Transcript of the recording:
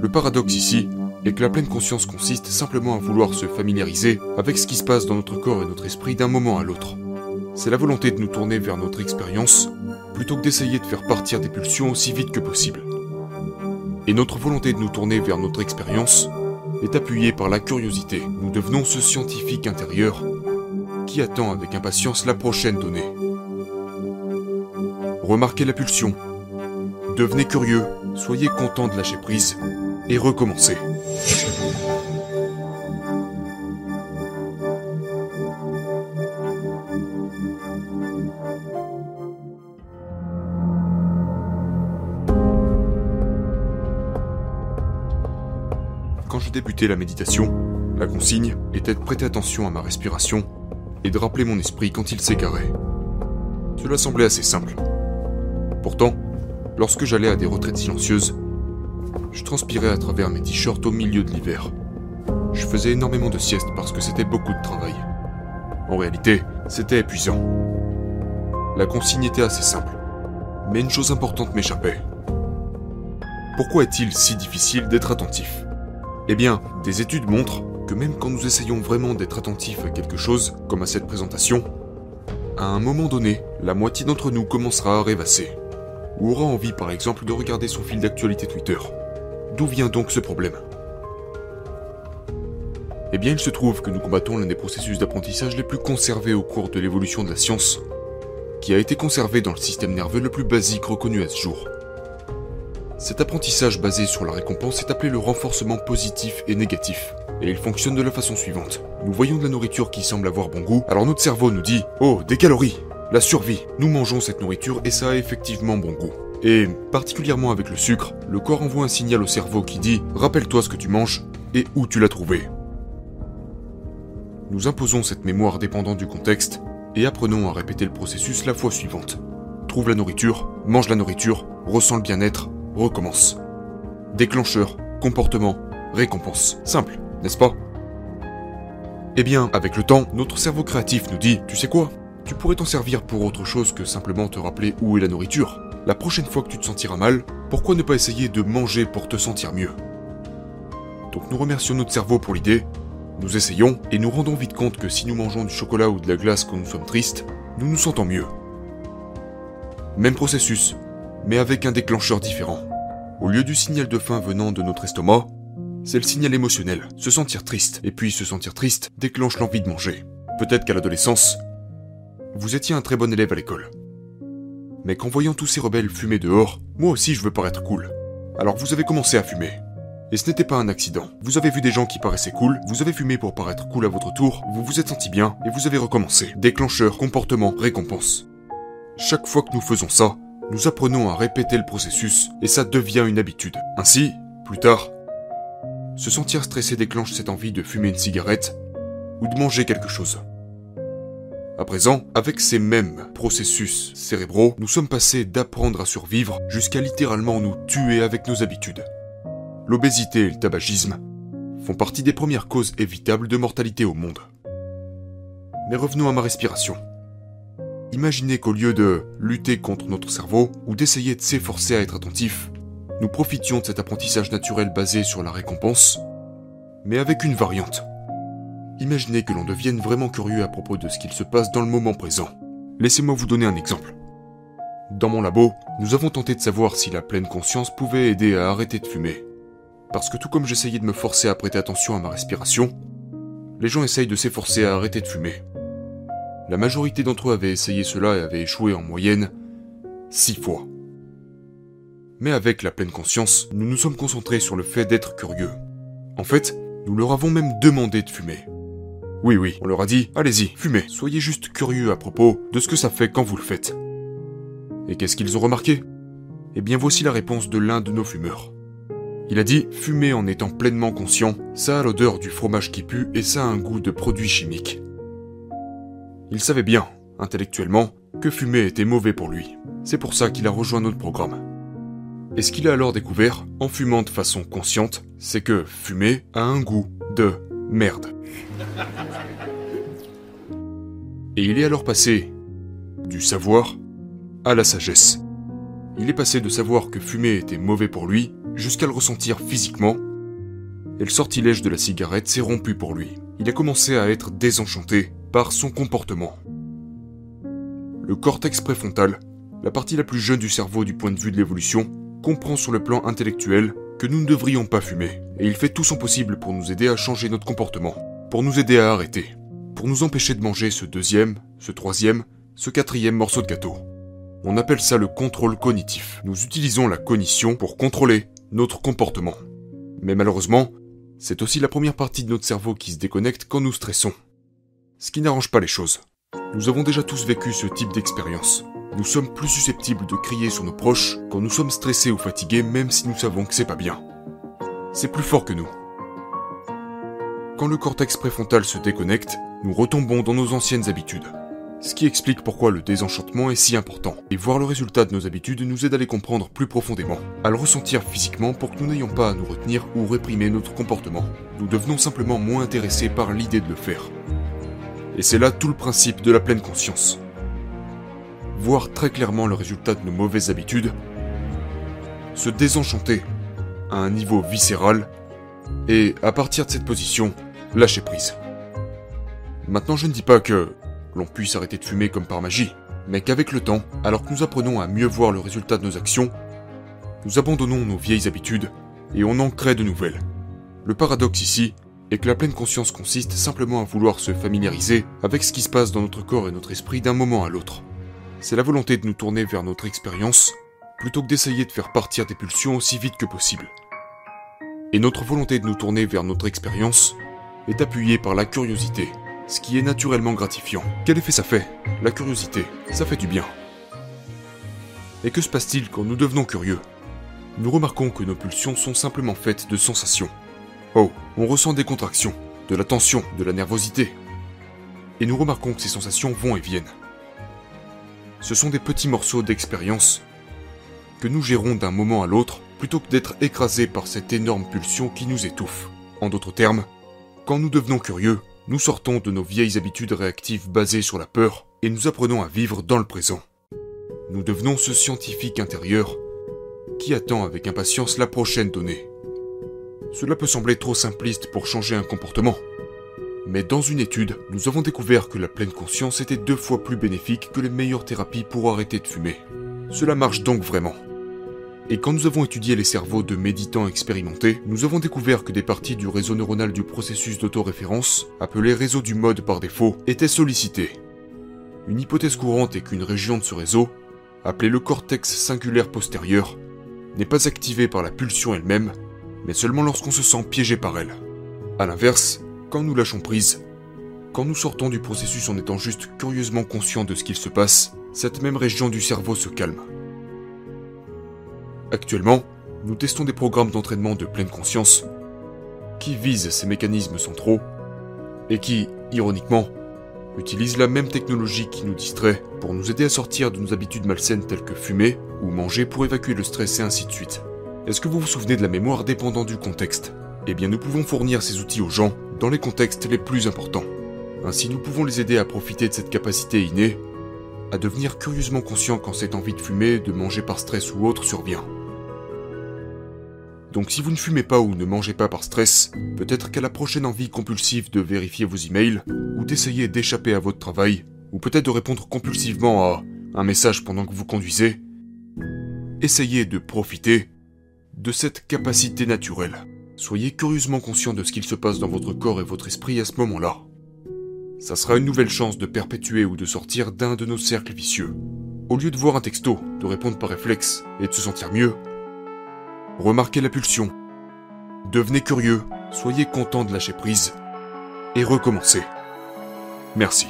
Le paradoxe ici est que la pleine conscience consiste simplement à vouloir se familiariser avec ce qui se passe dans notre corps et notre esprit d'un moment à l'autre. C'est la volonté de nous tourner vers notre expérience plutôt que d'essayer de faire partir des pulsions aussi vite que possible. Et notre volonté de nous tourner vers notre expérience est appuyée par la curiosité. Nous devenons ce scientifique intérieur qui attend avec impatience la prochaine donnée. Remarquez la pulsion. Devenez curieux, soyez content de lâcher prise et recommencez. Quand je débutais la méditation, la consigne était de prêter attention à ma respiration et de rappeler mon esprit quand il s'égarait. Cela semblait assez simple. Pourtant, lorsque j'allais à des retraites silencieuses, je transpirais à travers mes t-shirts au milieu de l'hiver. Je faisais énormément de siestes parce que c'était beaucoup de travail. En réalité, c'était épuisant. La consigne était assez simple. Mais une chose importante m'échappait. Pourquoi est-il si difficile d'être attentif? Eh bien, des études montrent que même quand nous essayons vraiment d'être attentifs à quelque chose, comme à cette présentation, à un moment donné, la moitié d'entre nous commencera à rêvasser. Ou aura envie par exemple de regarder son fil d'actualité Twitter. D'où vient donc ce problème? Eh bien, il se trouve que nous combattons l'un des processus d'apprentissage les plus conservés au cours de l'évolution de la science, qui a été conservé dans le système nerveux le plus basique reconnu à ce jour. Cet apprentissage basé sur la récompense est appelé le renforcement positif et négatif, et il fonctionne de la façon suivante. Nous voyons de la nourriture qui semble avoir bon goût, alors notre cerveau nous dit Oh, des calories La survie Nous mangeons cette nourriture et ça a effectivement bon goût. Et, particulièrement avec le sucre, le corps envoie un signal au cerveau qui dit Rappelle-toi ce que tu manges et où tu l'as trouvé. Nous imposons cette mémoire dépendant du contexte et apprenons à répéter le processus la fois suivante. Trouve la nourriture, mange la nourriture, ressens le bien-être, recommence. Déclencheur, comportement, récompense. Simple, n'est-ce pas? Eh bien, avec le temps, notre cerveau créatif nous dit Tu sais quoi? Tu pourrais t'en servir pour autre chose que simplement te rappeler où est la nourriture. La prochaine fois que tu te sentiras mal, pourquoi ne pas essayer de manger pour te sentir mieux? Donc nous remercions notre cerveau pour l'idée, nous essayons et nous rendons vite compte que si nous mangeons du chocolat ou de la glace quand nous sommes tristes, nous nous sentons mieux. Même processus, mais avec un déclencheur différent. Au lieu du signal de faim venant de notre estomac, c'est le signal émotionnel, se sentir triste, et puis se sentir triste déclenche l'envie de manger. Peut-être qu'à l'adolescence, vous étiez un très bon élève à l'école. Mais qu'en voyant tous ces rebelles fumer dehors, moi aussi je veux paraître cool. Alors vous avez commencé à fumer. Et ce n'était pas un accident. Vous avez vu des gens qui paraissaient cool, vous avez fumé pour paraître cool à votre tour, vous vous êtes senti bien, et vous avez recommencé. Déclencheur, comportement, récompense. Chaque fois que nous faisons ça, nous apprenons à répéter le processus, et ça devient une habitude. Ainsi, plus tard, se sentir stressé déclenche cette envie de fumer une cigarette, ou de manger quelque chose. À présent, avec ces mêmes processus cérébraux, nous sommes passés d'apprendre à survivre jusqu'à littéralement nous tuer avec nos habitudes. L'obésité et le tabagisme font partie des premières causes évitables de mortalité au monde. Mais revenons à ma respiration. Imaginez qu'au lieu de lutter contre notre cerveau ou d'essayer de s'efforcer à être attentif, nous profitions de cet apprentissage naturel basé sur la récompense, mais avec une variante. Imaginez que l'on devienne vraiment curieux à propos de ce qu'il se passe dans le moment présent. Laissez-moi vous donner un exemple. Dans mon labo, nous avons tenté de savoir si la pleine conscience pouvait aider à arrêter de fumer. Parce que tout comme j'essayais de me forcer à prêter attention à ma respiration, les gens essayent de s'efforcer à arrêter de fumer. La majorité d'entre eux avaient essayé cela et avaient échoué en moyenne six fois. Mais avec la pleine conscience, nous nous sommes concentrés sur le fait d'être curieux. En fait, nous leur avons même demandé de fumer. Oui, oui, on leur a dit, allez-y, fumez, soyez juste curieux à propos de ce que ça fait quand vous le faites. Et qu'est-ce qu'ils ont remarqué? Eh bien voici la réponse de l'un de nos fumeurs. Il a dit, fumer en étant pleinement conscient, ça a l'odeur du fromage qui pue et ça a un goût de produit chimique. Il savait bien, intellectuellement, que fumer était mauvais pour lui. C'est pour ça qu'il a rejoint notre programme. Et ce qu'il a alors découvert, en fumant de façon consciente, c'est que fumer a un goût de merde. Et il est alors passé du savoir à la sagesse. Il est passé de savoir que fumer était mauvais pour lui jusqu'à le ressentir physiquement, et le sortilège de la cigarette s'est rompu pour lui. Il a commencé à être désenchanté par son comportement. Le cortex préfrontal, la partie la plus jeune du cerveau du point de vue de l'évolution, comprend sur le plan intellectuel que nous ne devrions pas fumer, et il fait tout son possible pour nous aider à changer notre comportement, pour nous aider à arrêter, pour nous empêcher de manger ce deuxième, ce troisième, ce quatrième morceau de gâteau. On appelle ça le contrôle cognitif. Nous utilisons la cognition pour contrôler notre comportement. Mais malheureusement, c'est aussi la première partie de notre cerveau qui se déconnecte quand nous stressons. Ce qui n'arrange pas les choses. Nous avons déjà tous vécu ce type d'expérience. Nous sommes plus susceptibles de crier sur nos proches quand nous sommes stressés ou fatigués même si nous savons que c'est pas bien. C'est plus fort que nous. Quand le cortex préfrontal se déconnecte, nous retombons dans nos anciennes habitudes. Ce qui explique pourquoi le désenchantement est si important. Et voir le résultat de nos habitudes nous aide à les comprendre plus profondément, à le ressentir physiquement pour que nous n'ayons pas à nous retenir ou réprimer notre comportement. Nous devenons simplement moins intéressés par l'idée de le faire. Et c'est là tout le principe de la pleine conscience. Voir très clairement le résultat de nos mauvaises habitudes, se désenchanter à un niveau viscéral, et à partir de cette position, lâcher prise. Maintenant je ne dis pas que l'on puisse arrêter de fumer comme par magie, mais qu'avec le temps, alors que nous apprenons à mieux voir le résultat de nos actions, nous abandonnons nos vieilles habitudes et on en crée de nouvelles. Le paradoxe ici est que la pleine conscience consiste simplement à vouloir se familiariser avec ce qui se passe dans notre corps et notre esprit d'un moment à l'autre. C'est la volonté de nous tourner vers notre expérience plutôt que d'essayer de faire partir des pulsions aussi vite que possible. Et notre volonté de nous tourner vers notre expérience est appuyée par la curiosité, ce qui est naturellement gratifiant. Quel effet ça fait? La curiosité, ça fait du bien. Et que se passe-t-il quand nous devenons curieux? Nous remarquons que nos pulsions sont simplement faites de sensations. Oh, on ressent des contractions, de la tension, de la nervosité. Et nous remarquons que ces sensations vont et viennent. Ce sont des petits morceaux d'expérience que nous gérons d'un moment à l'autre plutôt que d'être écrasés par cette énorme pulsion qui nous étouffe. En d'autres termes, quand nous devenons curieux, nous sortons de nos vieilles habitudes réactives basées sur la peur et nous apprenons à vivre dans le présent. Nous devenons ce scientifique intérieur qui attend avec impatience la prochaine donnée. Cela peut sembler trop simpliste pour changer un comportement. Mais dans une étude, nous avons découvert que la pleine conscience était deux fois plus bénéfique que les meilleures thérapies pour arrêter de fumer. Cela marche donc vraiment. Et quand nous avons étudié les cerveaux de méditants expérimentés, nous avons découvert que des parties du réseau neuronal du processus d'autoréférence, appelé réseau du mode par défaut, étaient sollicitées. Une hypothèse courante est qu'une région de ce réseau, appelée le cortex singulaire postérieur, n'est pas activée par la pulsion elle-même, mais seulement lorsqu'on se sent piégé par elle. A l'inverse, quand nous lâchons prise, quand nous sortons du processus en étant juste curieusement conscients de ce qu'il se passe, cette même région du cerveau se calme. Actuellement, nous testons des programmes d'entraînement de pleine conscience qui visent ces mécanismes centraux et qui, ironiquement, utilisent la même technologie qui nous distrait pour nous aider à sortir de nos habitudes malsaines telles que fumer ou manger pour évacuer le stress et ainsi de suite. Est-ce que vous vous souvenez de la mémoire dépendant du contexte? Eh bien nous pouvons fournir ces outils aux gens dans les contextes les plus importants. Ainsi nous pouvons les aider à profiter de cette capacité innée, à devenir curieusement conscients quand cette envie de fumer, de manger par stress ou autre survient. Donc si vous ne fumez pas ou ne mangez pas par stress, peut-être qu'à la prochaine envie compulsive de vérifier vos emails, ou d'essayer d'échapper à votre travail, ou peut-être de répondre compulsivement à un message pendant que vous conduisez, essayez de profiter de cette capacité naturelle. Soyez curieusement conscient de ce qu'il se passe dans votre corps et votre esprit à ce moment-là. Ça sera une nouvelle chance de perpétuer ou de sortir d'un de nos cercles vicieux. Au lieu de voir un texto, de répondre par réflexe et de se sentir mieux, Remarquez la pulsion. Devenez curieux, soyez content de lâcher prise et recommencez. Merci.